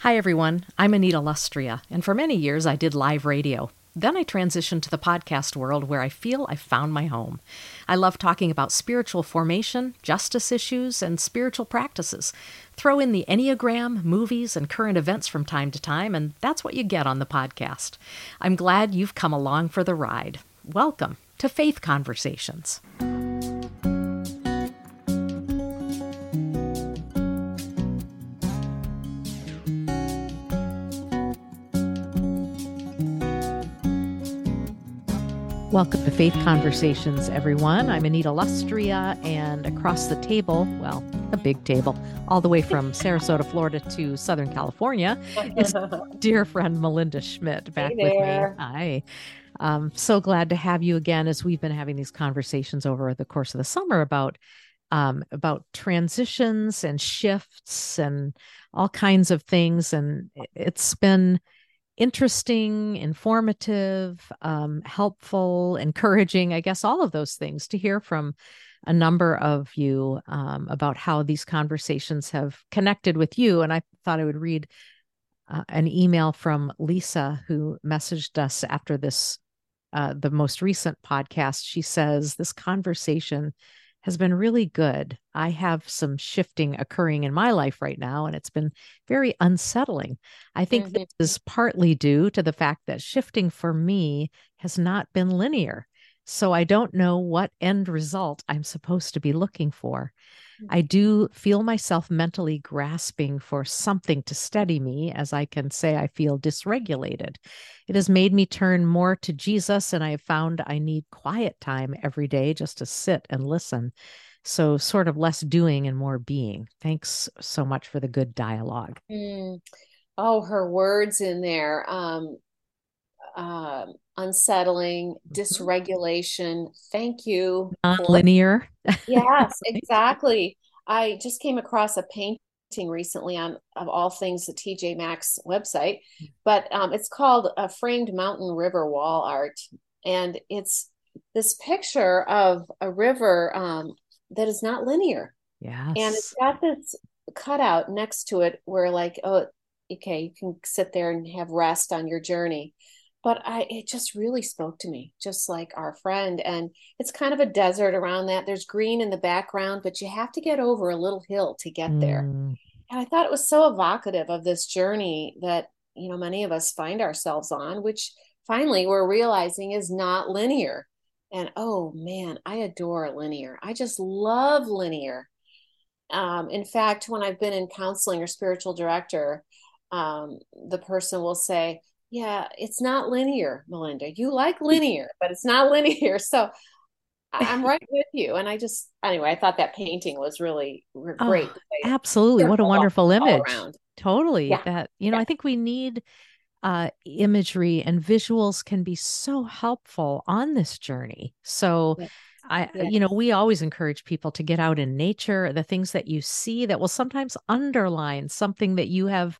Hi, everyone. I'm Anita Lustrea, and for many years I did live radio. Then I transitioned to the podcast world where I feel I found my home. I love talking about spiritual formation, justice issues, and spiritual practices. Throw in the Enneagram, movies, and current events from time to time, and that's what you get on the podcast. I'm glad you've come along for the ride. Welcome to Faith Conversations. Welcome to Faith Conversations, everyone. I'm Anita Lustrea, and across the table, well, a big table, all the way from Sarasota, Florida to Southern California, is dear friend Melinda Schmidt back hey with me. Hi. Um, so glad to have you again as we've been having these conversations over the course of the summer about um, about transitions and shifts and all kinds of things. And it's been interesting, informative, um, helpful, encouraging, I guess, all of those things to hear from a number of you um, about how these conversations have connected with you. And I thought I would read uh, an email from Lisa who messaged us after this, uh, the most recent podcast. She says, This conversation has been really good. I have some shifting occurring in my life right now, and it's been very unsettling. I think mm-hmm. this is partly due to the fact that shifting for me has not been linear. So I don't know what end result I'm supposed to be looking for. I do feel myself mentally grasping for something to steady me as I can say I feel dysregulated. It has made me turn more to Jesus, and I have found I need quiet time every day just to sit and listen. So, sort of less doing and more being. Thanks so much for the good dialogue. Mm. Oh, her words in there. Um, uh, unsettling, mm-hmm. dysregulation. Thank you. Non-linear. yes, exactly. I just came across a painting recently on of all things the TJ Maxx website, but um, it's called a framed mountain river wall art, and it's this picture of a river um, that is not linear. Yes. And it's got this cutout next to it where like, oh, okay, you can sit there and have rest on your journey but I it just really spoke to me, just like our friend. And it's kind of a desert around that. There's green in the background, but you have to get over a little hill to get mm. there. And I thought it was so evocative of this journey that, you know, many of us find ourselves on, which finally we're realizing is not linear. And oh man, I adore linear. I just love linear. Um, in fact, when I've been in counseling or spiritual director, um, the person will say, yeah, it's not linear, Melinda. You like linear, but it's not linear. So I'm right with you. And I just, anyway, I thought that painting was really great. Oh, absolutely. What a wonderful image. Totally. Yeah. That, you know, yeah. I think we need uh, imagery and visuals can be so helpful on this journey. So, yeah. I, you know, we always encourage people to get out in nature, the things that you see that will sometimes underline something that you have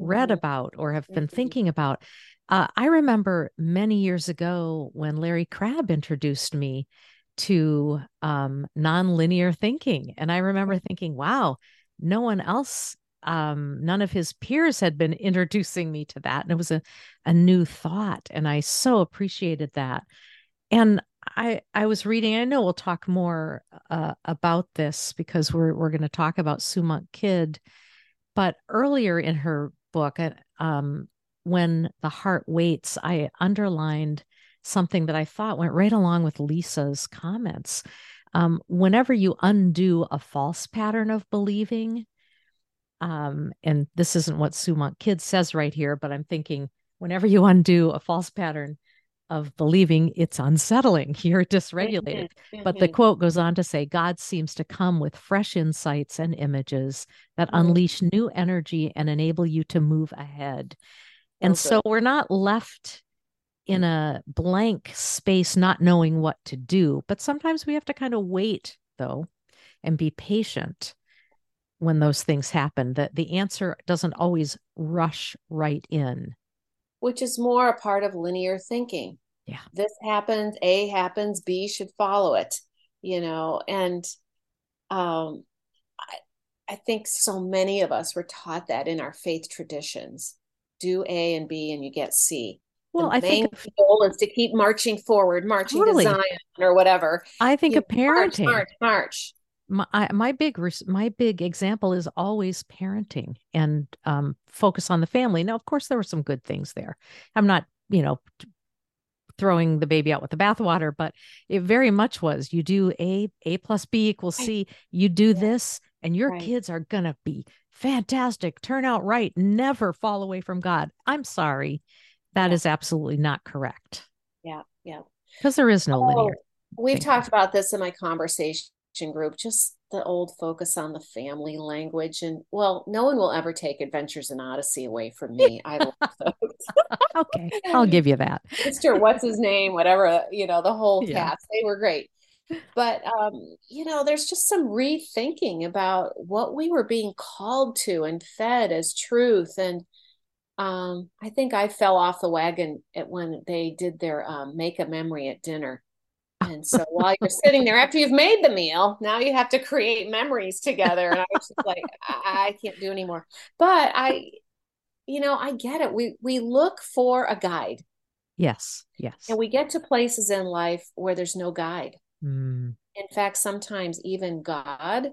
read mm-hmm. about or have been mm-hmm. thinking about. Uh, I remember many years ago when Larry Crabb introduced me to um, nonlinear thinking. And I remember mm-hmm. thinking, wow, no one else, um, none of his peers had been introducing me to that. And it was a, a new thought. And I so appreciated that. And I, I was reading, I know we'll talk more uh, about this because we're, we're going to talk about Sue Kidd. But earlier in her book, um, when the heart waits, I underlined something that I thought went right along with Lisa's comments. Um, whenever you undo a false pattern of believing, um, and this isn't what Sue Monk Kidd says right here, but I'm thinking whenever you undo a false pattern of believing it's unsettling. You're dysregulated. Mm-hmm. But the mm-hmm. quote goes on to say God seems to come with fresh insights and images that mm-hmm. unleash new energy and enable you to move ahead. And okay. so we're not left in a blank space, not knowing what to do. But sometimes we have to kind of wait, though, and be patient when those things happen. That the answer doesn't always rush right in which is more a part of linear thinking. Yeah. This happens, A happens, B should follow it, you know, and um I, I think so many of us were taught that in our faith traditions. Do A and B and you get C. Well, the I think goal is to keep marching forward, marching totally. to Zion or whatever. I think you a parenting, march, march, march. My, my big my big example is always parenting and um, focus on the family. Now, of course, there were some good things there. I'm not, you know, throwing the baby out with the bathwater, but it very much was. You do a a plus b equals c. You do this, and your right. kids are gonna be fantastic. Turn out right. Never fall away from God. I'm sorry that yeah. is absolutely not correct. Yeah, yeah. Because there is no oh, linear. We've talked about this in my conversation group, just the old focus on the family language. And well, no one will ever take Adventures in Odyssey away from me. I love those. okay, I'll give you that. Mr. What's his name? Whatever, you know, the whole yeah. cast, they were great. But um, you know, there's just some rethinking about what we were being called to and fed as truth and um, I think I fell off the wagon at when they did their um, make a memory at dinner. And so while you're sitting there after you've made the meal, now you have to create memories together. And I was just like, I, I can't do anymore. But I, you know, I get it. We we look for a guide. Yes. Yes. And we get to places in life where there's no guide. Mm. In fact, sometimes even God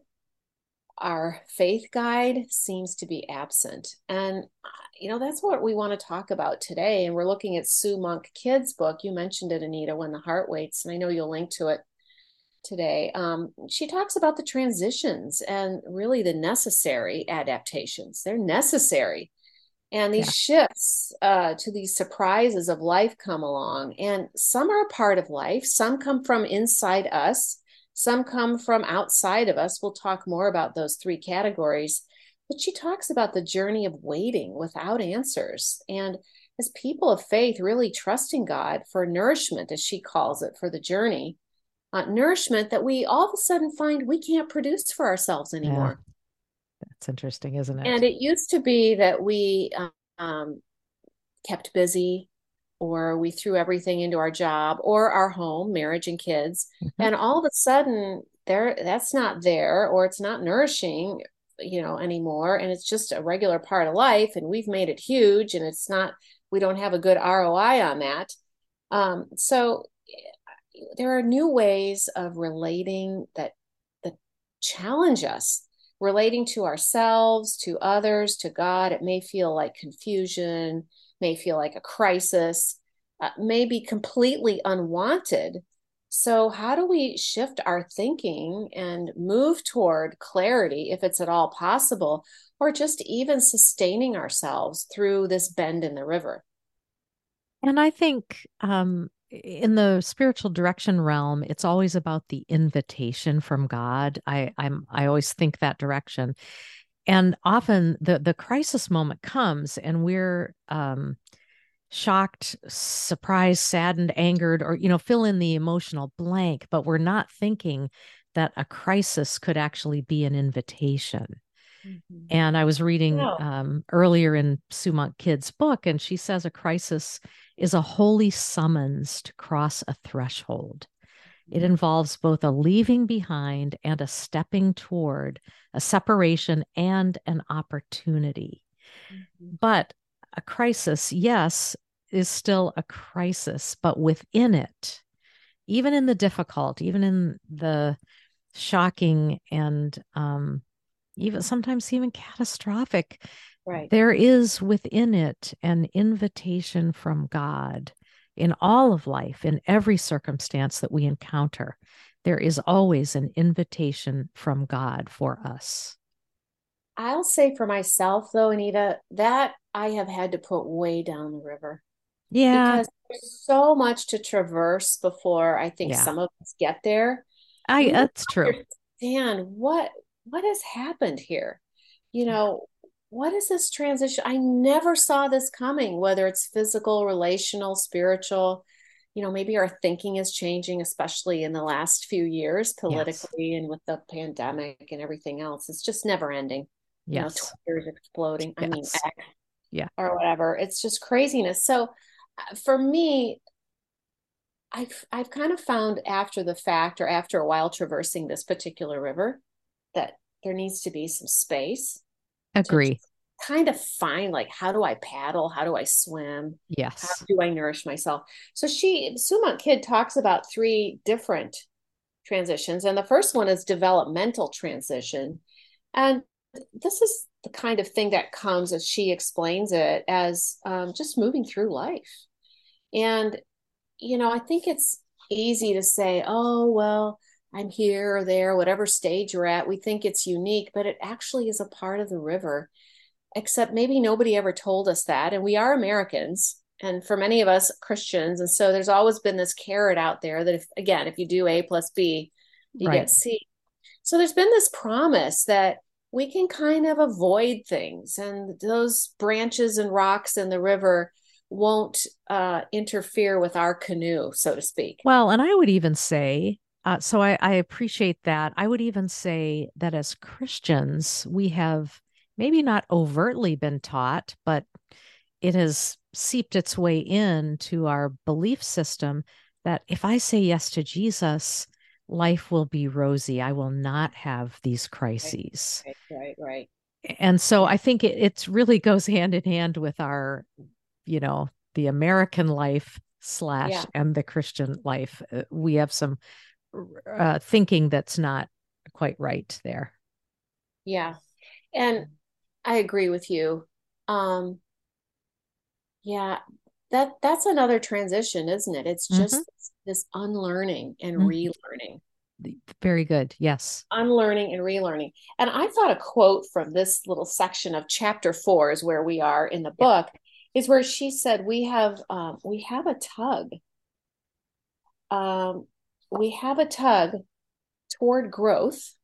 our faith guide seems to be absent. And, you know, that's what we want to talk about today. And we're looking at Sue Monk Kidd's book. You mentioned it, Anita, When the Heart Waits, and I know you'll link to it today. Um, she talks about the transitions and really the necessary adaptations. They're necessary. And these yeah. shifts uh, to these surprises of life come along. And some are a part of life, some come from inside us some come from outside of us. We'll talk more about those three categories. But she talks about the journey of waiting without answers. And as people of faith, really trusting God for nourishment, as she calls it, for the journey, uh, nourishment that we all of a sudden find we can't produce for ourselves anymore. Yeah. That's interesting, isn't it? And it used to be that we um, kept busy, or we threw everything into our job or our home, marriage and kids, mm-hmm. and all of a sudden there that's not there or it's not nourishing, you know, anymore and it's just a regular part of life and we've made it huge and it's not we don't have a good ROI on that. Um, so there are new ways of relating that that challenge us relating to ourselves to others to god it may feel like confusion may feel like a crisis, uh, may be completely unwanted. So, how do we shift our thinking and move toward clarity if it's at all possible, or just even sustaining ourselves through this bend in the river? And I think um, in the spiritual direction realm, it's always about the invitation from God. I, I'm I always think that direction, and often the the crisis moment comes and we're um shocked surprised saddened angered or you know fill in the emotional blank but we're not thinking that a crisis could actually be an invitation mm-hmm. and i was reading um, earlier in Sue Monk Kidd's book and she says a crisis is a holy summons to cross a threshold it involves both a leaving behind and a stepping toward a separation and an opportunity. Mm-hmm. But a crisis, yes, is still a crisis, but within it, even in the difficult, even in the shocking and um, even sometimes even catastrophic, right. there is within it an invitation from God in all of life, in every circumstance that we encounter there is always an invitation from God for us. I'll say for myself, though, Anita, that I have had to put way down the river. Yeah. Because there's so much to traverse before I think yeah. some of us get there. I that's true. Dan, what what has happened here? You know, what is this transition? I never saw this coming, whether it's physical, relational, spiritual you know maybe our thinking is changing especially in the last few years politically yes. and with the pandemic and everything else it's just never ending yes. you know twitter's exploding yes. i mean X yeah or whatever it's just craziness so uh, for me I've I've kind of found after the fact or after a while traversing this particular river that there needs to be some space. Agree. Kind of find like how do I paddle? How do I swim? Yes. How do I nourish myself? So she Sue Kidd talks about three different transitions. And the first one is developmental transition. And this is the kind of thing that comes as she explains it as um, just moving through life. And, you know, I think it's easy to say, oh, well, I'm here or there, whatever stage you're at. We think it's unique, but it actually is a part of the river, except maybe nobody ever told us that. And we are Americans. And for many of us Christians, and so there's always been this carrot out there that if again, if you do A plus B, you right. get C. So there's been this promise that we can kind of avoid things and those branches and rocks in the river won't uh, interfere with our canoe, so to speak. Well, and I would even say, uh, so I, I appreciate that. I would even say that as Christians, we have maybe not overtly been taught, but it has seeped its way into our belief system that if I say yes to Jesus, life will be rosy. I will not have these crises. Right, right, right. And so I think it it's really goes hand in hand with our, you know, the American life slash yeah. and the Christian life. Uh, we have some uh, thinking that's not quite right there. Yeah, and I agree with you. Um, yeah, that that's another transition, isn't it? It's just mm-hmm this unlearning and mm-hmm. relearning. Very good. Yes. Unlearning and relearning. And I thought a quote from this little section of chapter four is where we are in the book, is where she said, We have um, we have a tug. Um, we have a tug toward growth.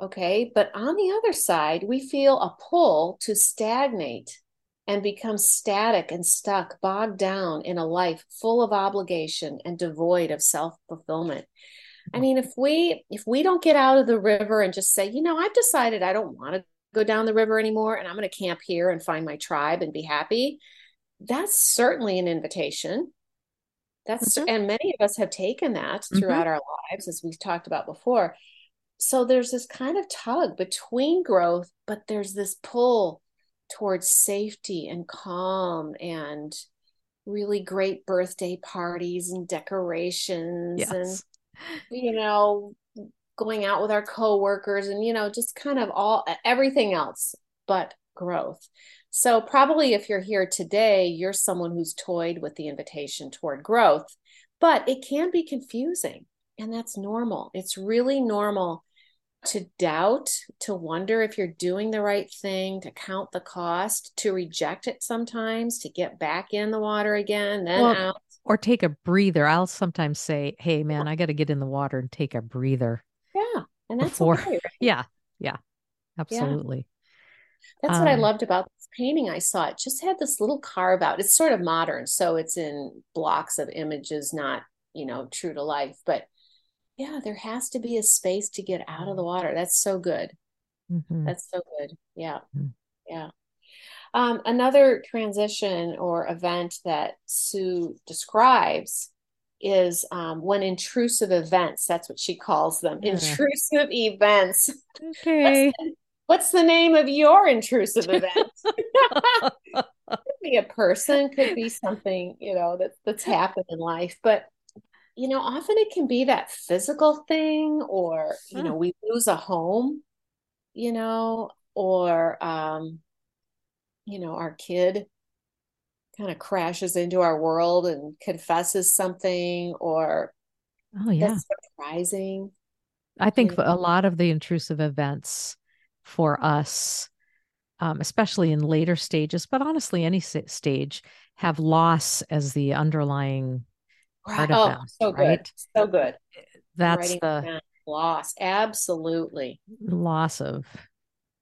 Okay. But on the other side, we feel a pull to stagnate and become static and stuck, bogged down in a life full of obligation and devoid of self-fulfillment. I mean, if we if we don't get out of the river and just say, you know, I've decided I don't want to go down the river anymore and I'm going to camp here and find my tribe and be happy, that's certainly an invitation. That's mm-hmm. and many of us have taken that mm-hmm. throughout mm-hmm. our lives as we've talked about before. So there's this kind of tug between growth, but there's this pull towards safety and calm and really great birthday parties and decorations yes. and you know going out with our coworkers and you know just kind of all everything else but growth so probably if you're here today you're someone who's toyed with the invitation toward growth but it can be confusing and that's normal it's really normal to doubt, to wonder if you're doing the right thing, to count the cost, to reject it sometimes, to get back in the water again, then well, out. Or take a breather. I'll sometimes say, hey, man, I got to get in the water and take a breather. Yeah. And that's before. Okay, right? Yeah. Yeah. Absolutely. Yeah. That's um, what I um, loved about this painting I saw. It just had this little carve out. It's sort of modern. So it's in blocks of images, not, you know, true to life, but yeah, there has to be a space to get out of the water. That's so good. Mm-hmm. That's so good. Yeah. Mm-hmm. Yeah. Um, another transition or event that Sue describes is um, when intrusive events, that's what she calls them, yeah. intrusive events. Okay. What's the, name of your intrusive event? could be a person, could be something, you know, that, that's happened in life. But you know, often it can be that physical thing, or, you know, we lose a home, you know, or, um, you know, our kid kind of crashes into our world and confesses something, or, oh, yeah, surprising. I think a lot of the intrusive events for us, um, especially in later stages, but honestly, any stage, have loss as the underlying part oh, of them. So right? good. So good. That's the loss. Absolutely. Loss of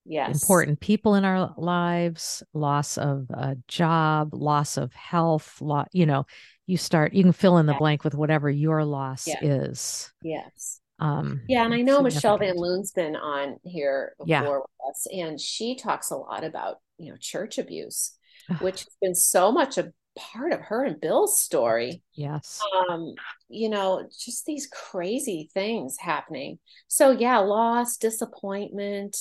yes. important people in our lives, loss of a job, loss of health, lo- you know, you start you can fill in the blank with whatever your loss is. Yes. Um, yeah, and I know Michelle Van Loon's been on here before yeah. with us, and she talks a lot about you know church abuse, which has been so much a part of her and Bill's story. Yes. Um, you know, just these crazy things happening. So yeah, loss, disappointment,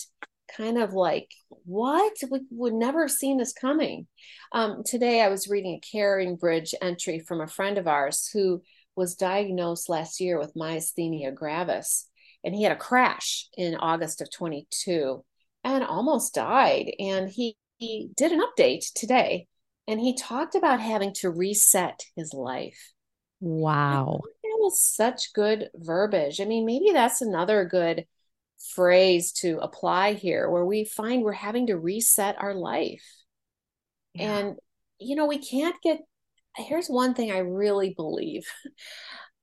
kind of like, what? We would never have seen this coming. Um, today I was reading a CaringBridge entry from a friend of ours who was diagnosed last year with myasthenia gravis. And he had a crash in August of 22 and almost died. And he, he did an update today and he talked about having to reset his life. Wow. That was such good verbiage. I mean, maybe that's another good phrase to apply here where we find we're having to reset our life. Yeah. And, you know, we can't get, here's one thing I really believe,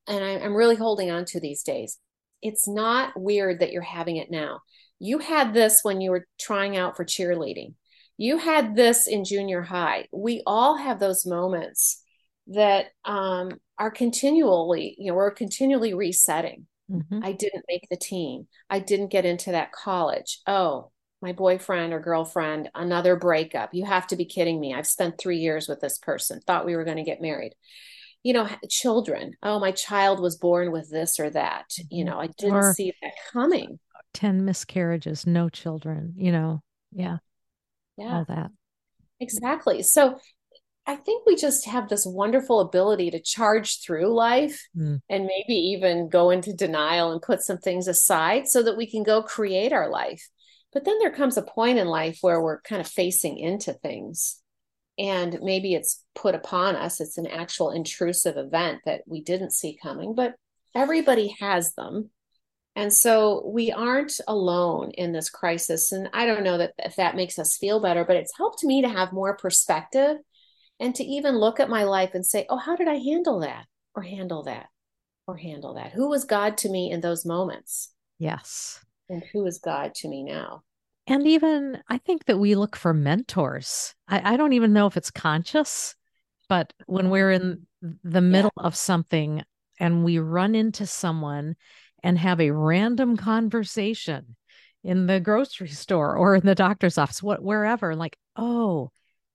and I, I'm really holding on to these days. It's not weird that you're having it now. You had this when you were trying out for cheerleading. You had this in junior high. We all have those moments that um, are continually, you know, we're continually resetting. Mm-hmm. I didn't make the team. I didn't get into that college. Oh, my boyfriend or girlfriend, another breakup. You have to be kidding me. I've spent three years with this person, thought we were going to get married. You know, children. Oh, my child was born with this or that. You mm-hmm. know, I didn't or see that coming. 10 miscarriages, no children, you know. Yeah. Yeah. All that. Exactly. So I think we just have this wonderful ability to charge through life mm. and maybe even go into denial and put some things aside so that we can go create our life. But then there comes a point in life where we're kind of facing into things and maybe it's put upon us. It's an actual intrusive event that we didn't see coming, but everybody has them. And so we aren't alone in this crisis. And I don't know that if that makes us feel better, but it's helped me to have more perspective and to even look at my life and say, oh, how did I handle that or handle that or handle that? Who was God to me in those moments? Yes. And who is God to me now? And even I think that we look for mentors. I, I don't even know if it's conscious, but when we're in the middle yeah. of something and we run into someone and have a random conversation in the grocery store or in the doctor's office, what wherever, like, oh,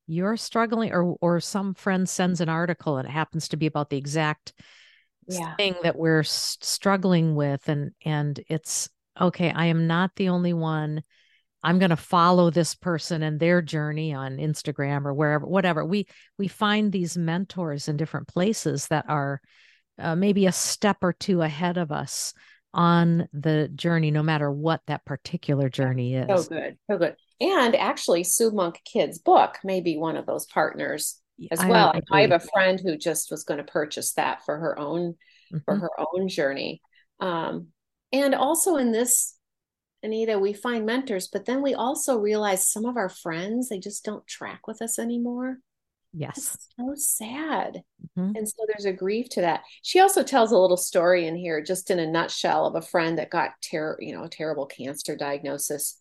you're struggling or or some friend sends an article and it happens to be about the exact yeah. thing that we're struggling with and and it's okay i am not the only one i'm going to follow this person and their journey on instagram or wherever whatever we we find these mentors in different places that are uh, maybe a step or two ahead of us on the journey no matter what that particular journey is so good so good and actually, Sue Monk Kidd's book may be one of those partners as I well. I have a friend who just was going to purchase that for her own mm-hmm. for her own journey. Um, and also in this, Anita, we find mentors, but then we also realize some of our friends they just don't track with us anymore. Yes. It's so sad. Mm-hmm. And so there's a grief to that. She also tells a little story in here, just in a nutshell, of a friend that got ter- you know, a terrible cancer diagnosis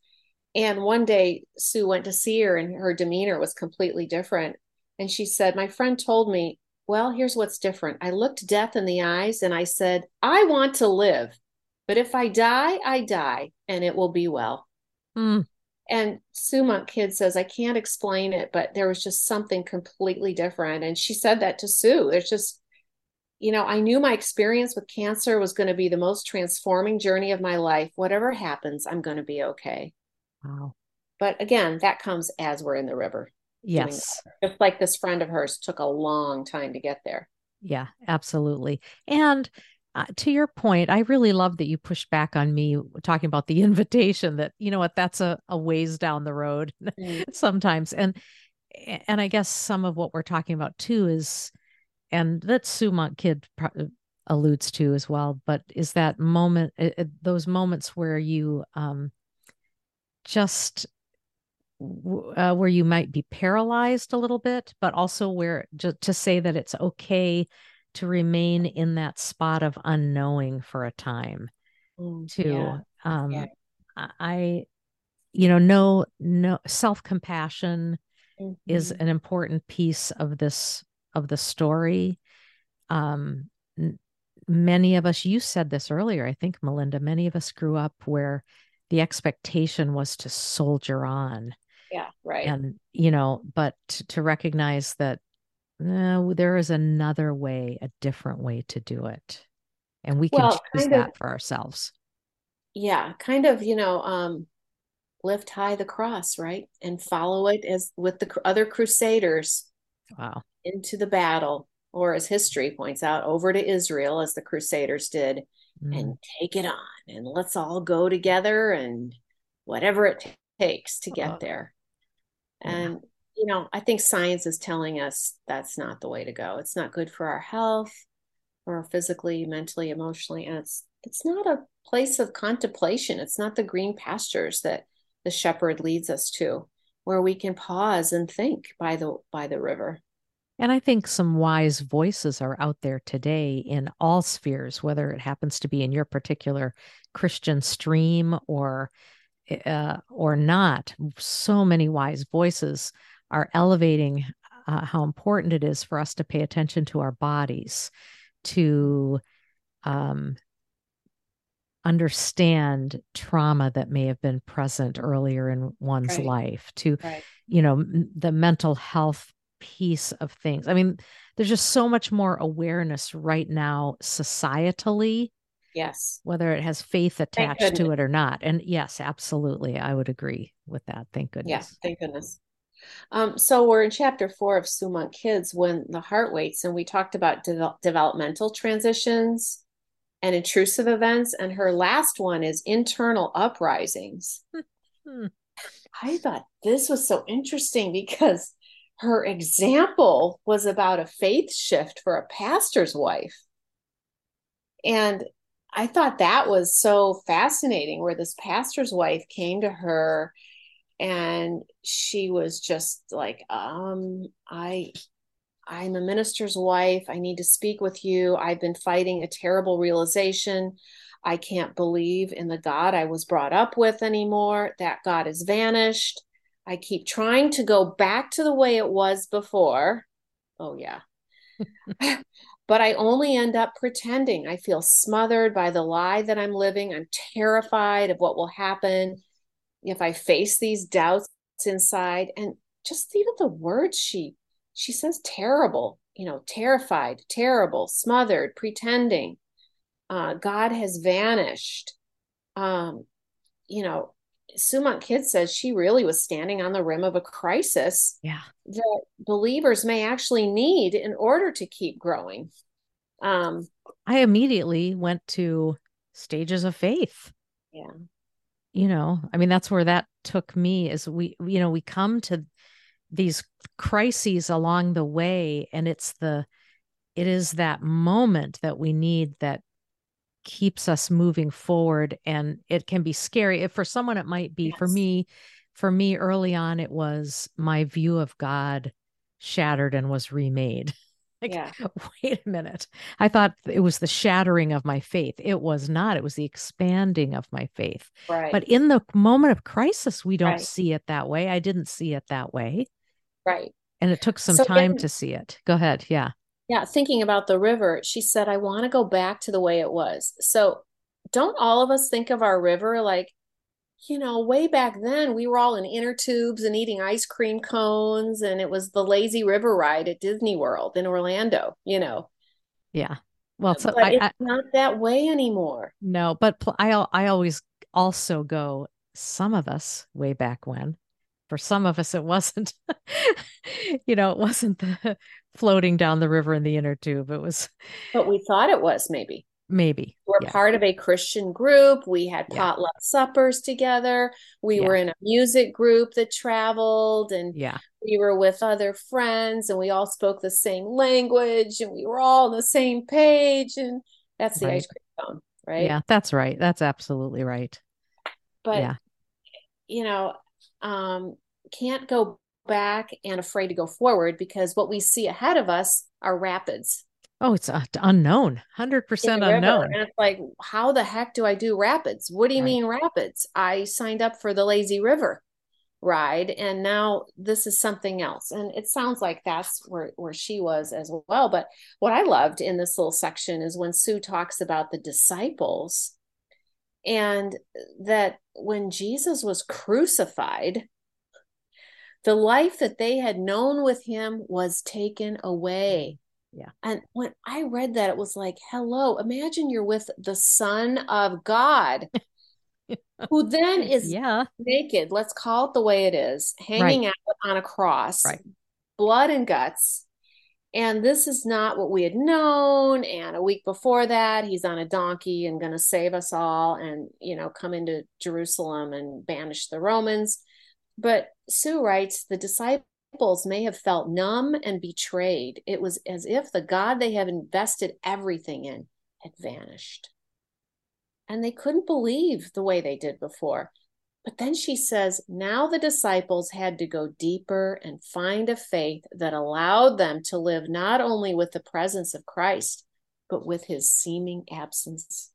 and one day, Sue went to see her, and her demeanor was completely different. And she said, My friend told me, Well, here's what's different. I looked death in the eyes and I said, I want to live, but if I die, I die, and it will be well. Mm. And Sue Monk Kidd says, I can't explain it, but there was just something completely different. And she said that to Sue. There's just, you know, I knew my experience with cancer was going to be the most transforming journey of my life. Whatever happens, I'm going to be okay. Wow. But again, that comes as we're in the river. Yes. Just like this friend of hers took a long time to get there. Yeah, absolutely. And uh, to your point, I really love that you pushed back on me talking about the invitation that, you know what, that's a, a ways down the road mm. sometimes. And, and I guess some of what we're talking about too is, and that Sue Monk Kidd pro- alludes to as well, but is that moment, it, those moments where you, um, just uh, where you might be paralyzed a little bit, but also where just to say that it's okay to remain in that spot of unknowing for a time. Mm, to yeah. um yeah. I you know no no self-compassion mm-hmm. is an important piece of this of the story. Um many of us you said this earlier I think Melinda many of us grew up where the expectation was to soldier on yeah right and you know but to, to recognize that no, there is another way, a different way to do it. And we can well, choose that of, for ourselves. Yeah, kind of, you know, um, lift high the cross, right? And follow it as with the other crusaders. Wow. Into the battle, or as history points out, over to Israel as the crusaders did, mm. and take it on. And let's all go together and whatever it takes to get there. And you know, I think science is telling us that's not the way to go. It's not good for our health, or physically, mentally, emotionally, and it's it's not a place of contemplation. It's not the green pastures that the shepherd leads us to, where we can pause and think by the by the river. And I think some wise voices are out there today in all spheres, whether it happens to be in your particular Christian stream or uh, or not. So many wise voices are elevating uh, how important it is for us to pay attention to our bodies, to um, understand trauma that may have been present earlier in one's right. life, to, right. you know, m- the mental health piece of things. I mean, there's just so much more awareness right now societally. Yes. Whether it has faith attached to it or not. And yes, absolutely. I would agree with that. Thank goodness. Yes. Thank goodness. Um, so we're in chapter four of Sue Monk Kidd's when the heart waits, and we talked about de- developmental transitions and intrusive events, and her last one is internal uprisings. Hmm. I thought this was so interesting because her example was about a faith shift for a pastor's wife. And I thought that was so fascinating where this pastor's wife came to her and she was just like um i i'm a minister's wife. I need to speak with you. I've been fighting a terrible realization. I can't believe in the god i was brought up with anymore. That god has vanished. I keep trying to go back to the way it was before. Oh yeah. But I only end up pretending. I feel smothered by the lie that I'm living. I'm terrified of what will happen if I face these doubts inside and just even the words she she says terrible, you know, terrified, terrible, smothered, pretending. Uh, God has vanished. Um, you know, Sue Monk Kidd says she really was standing on the rim of a crisis yeah. that believers may actually need in order to keep growing. Um, I immediately went to stages of faith. Yeah you know i mean that's where that took me is we you know we come to these crises along the way and it's the it is that moment that we need that keeps us moving forward and it can be scary if for someone it might be yes. for me for me early on it was my view of god shattered and was remade Like, yeah. wait a minute. I thought it was the shattering of my faith. It was not. It was the expanding of my faith. Right. But in the moment of crisis, we don't right. see it that way. I didn't see it that way. Right. And it took some so time to see it. Go ahead. Yeah. Yeah. Thinking about the river, she said, I want to go back to the way it was. So don't all of us think of our river like you know, way back then we were all in inner tubes and eating ice cream cones and it was the lazy river ride at Disney World in Orlando, you know. Yeah. Well, so but I, it's I, not that way anymore. No, but pl- I I always also go some of us way back when. For some of us it wasn't you know, it wasn't the floating down the river in the inner tube. It was But we thought it was maybe. Maybe. We're yeah. part of a Christian group. We had potluck yeah. suppers together. We yeah. were in a music group that traveled and yeah. we were with other friends and we all spoke the same language and we were all on the same page. And that's the right. ice cream cone, right? Yeah, that's right. That's absolutely right. But, yeah. you know, um, can't go back and afraid to go forward because what we see ahead of us are rapids Oh, it's uh, unknown, 100% unknown. And it's like, how the heck do I do rapids? What do you right. mean rapids? I signed up for the lazy river ride and now this is something else. And it sounds like that's where, where she was as well. But what I loved in this little section is when Sue talks about the disciples and that when Jesus was crucified, The life that they had known with him was taken away. Yeah. And when I read that, it was like, hello, imagine you're with the Son of God, who then is yeah. naked. Let's call it the way it is, hanging right. out on a cross, right. blood and guts. And this is not what we had known. And a week before that, he's on a donkey and going to save us all and, you know, come into Jerusalem and banish the Romans. But Sue writes the disciples may have felt numb and betrayed. It was as if the God they had invested everything in had vanished. And they couldn't believe the way they did before. But then she says, now the disciples had to go deeper and find a faith that allowed them to live not only with the presence of Christ, but with his seeming absence.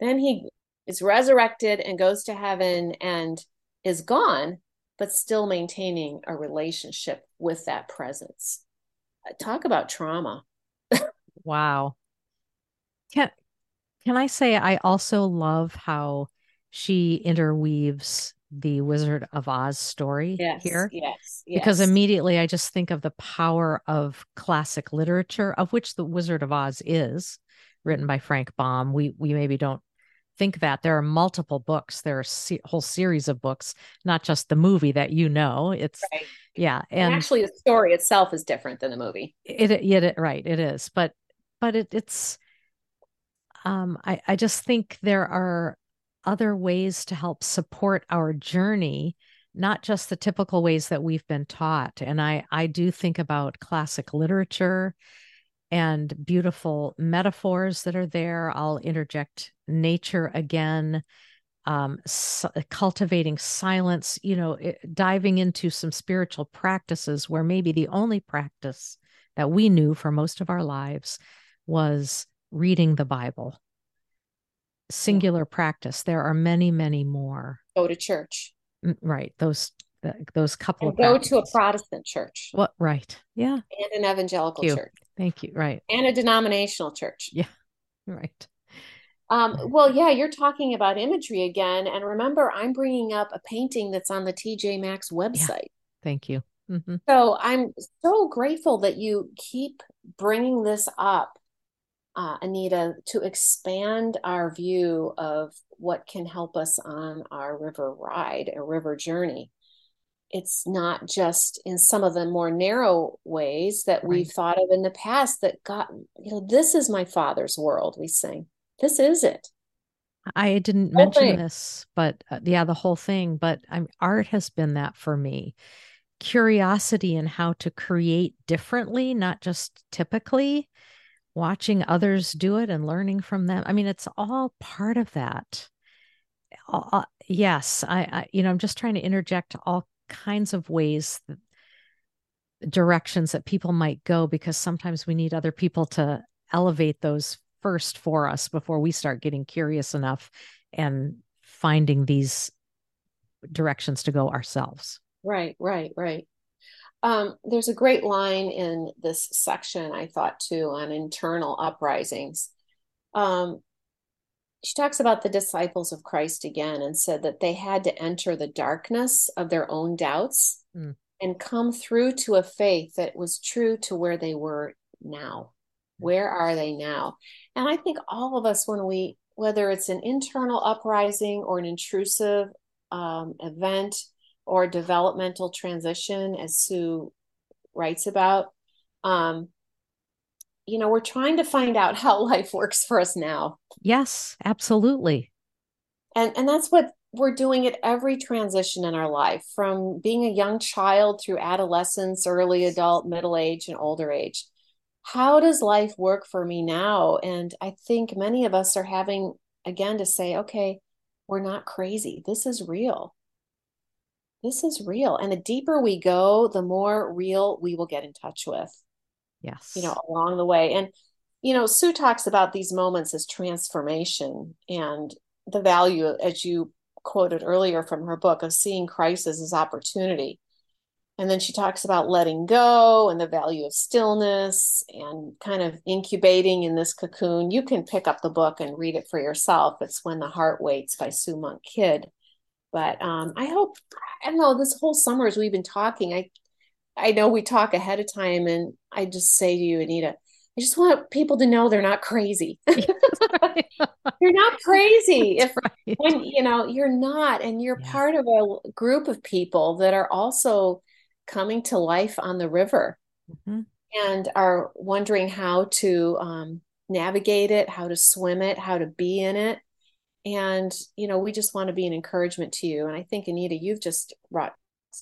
Then he is resurrected and goes to heaven and is gone, but still maintaining a relationship with that presence. Talk about trauma. wow. Can can I say I also love how she interweaves the Wizard of Oz story yes, here. Yes, yes. Because immediately I just think of the power of classic literature, of which the Wizard of Oz is, written by Frank Baum. We we maybe don't think that there are multiple books there are a whole series of books not just the movie that you know it's right. yeah and, and, actually the story itself is different than the movie it, it, it right it is but but it, it's um i i just think there are other ways to help support our journey not just the typical ways that we've been taught and i i do think about classic literature and beautiful metaphors that are there. I'll interject nature again, um, cultivating silence, you know, it, diving into some spiritual practices where maybe the only practice that we knew for most of our lives was reading the Bible. Singular practice. There are many, many more. Go to church. Right. Those those couple and of go practices. to a Protestant church. What? Right. Yeah. And an evangelical church. Thank you. Right. And a denominational church. Yeah. Right. Um, well, yeah, you're talking about imagery again. And remember, I'm bringing up a painting that's on the TJ Maxx website. Yeah. Thank you. Mm-hmm. So I'm so grateful that you keep bringing this up, uh, Anita, to expand our view of what can help us on our river ride, a river journey it's not just in some of the more narrow ways that right. we've thought of in the past that God, you know, this is my father's world, we sing. This is it. I didn't mention thing. this, but uh, yeah, the whole thing. But I'm, art has been that for me. Curiosity in how to create differently, not just typically, watching others do it and learning from them. I mean, it's all part of that. Uh, yes, I, I, you know, I'm just trying to interject all kinds of ways directions that people might go because sometimes we need other people to elevate those first for us before we start getting curious enough and finding these directions to go ourselves. Right, right, right. Um, there's a great line in this section, I thought too, on internal uprisings. Um, she talks about the disciples of Christ again and said that they had to enter the darkness of their own doubts mm. and come through to a faith that was true to where they were now. Where are they now? And I think all of us, when we, whether it's an internal uprising or an intrusive um, event or developmental transition, as Sue writes about, um, you know, we're trying to find out how life works for us now. Yes, absolutely. And and that's what we're doing at every transition in our life, from being a young child through adolescence, early adult, middle age, and older age. How does life work for me now? And I think many of us are having again to say, okay, we're not crazy. This is real. This is real. And the deeper we go, the more real we will get in touch with. Yes. You know, along the way. And, you know, Sue talks about these moments as transformation and the value, as you quoted earlier from her book, of seeing crisis as opportunity. And then she talks about letting go and the value of stillness and kind of incubating in this cocoon. You can pick up the book and read it for yourself. It's When the Heart Waits by Sue Monk Kidd. but um, I hope I don't know. This whole summer as we've been talking, I I know we talk ahead of time, and I just say to you, Anita, I just want people to know they're not crazy. you're not crazy if right. when you know you're not, and you're yeah. part of a group of people that are also coming to life on the river mm-hmm. and are wondering how to um, navigate it, how to swim it, how to be in it. And, you know, we just want to be an encouragement to you. And I think, Anita, you've just brought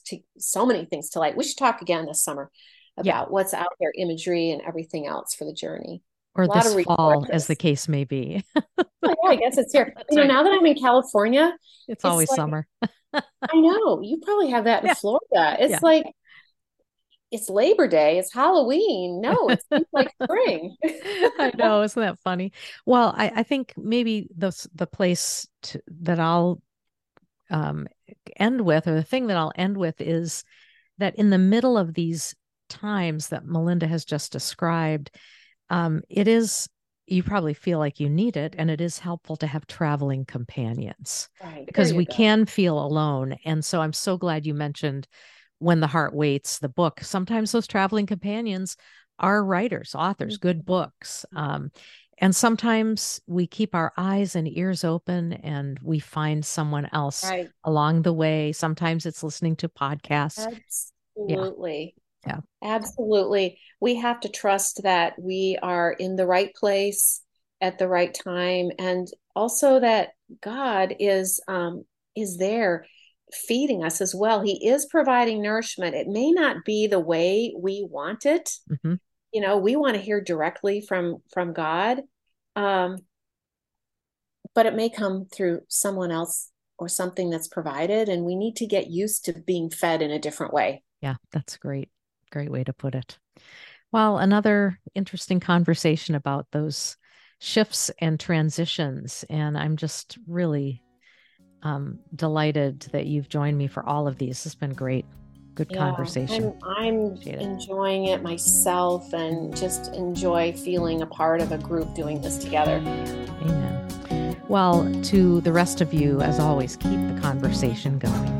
to so many things to light. We should talk again this summer about yeah. what's out there, imagery and everything else for the journey. Or this fall, as the case may be. oh, yeah, I guess it's here. you know, now that I'm in California, it's, it's always like, summer. I know. You probably have that in yeah. Florida. It's yeah. like it's Labor Day, it's Halloween. No, it's like spring. I know, isn't that funny? Well, I, I think maybe the the place to, that I'll um, end with, or the thing that I'll end with, is that in the middle of these times that Melinda has just described, um, it is you probably feel like you need it, and it is helpful to have traveling companions right, because we go. can feel alone. And so I'm so glad you mentioned when the Heart Waits, the book. Sometimes those traveling companions are writers, authors, good mm-hmm. books. Um, and sometimes we keep our eyes and ears open and we find someone else right. along the way. Sometimes it's listening to podcasts. Absolutely. Yeah. Absolutely. We have to trust that we are in the right place at the right time and also that God is um is there feeding us as well. He is providing nourishment. It may not be the way we want it. Mm-hmm. You know, we want to hear directly from from God, um, but it may come through someone else or something that's provided, and we need to get used to being fed in a different way. Yeah, that's great. Great way to put it. Well, another interesting conversation about those shifts and transitions, and I'm just really um, delighted that you've joined me for all of these. It's been great. Good yeah, conversation. I'm, I'm enjoying it myself and just enjoy feeling a part of a group doing this together. Amen. Well, to the rest of you, as always, keep the conversation going.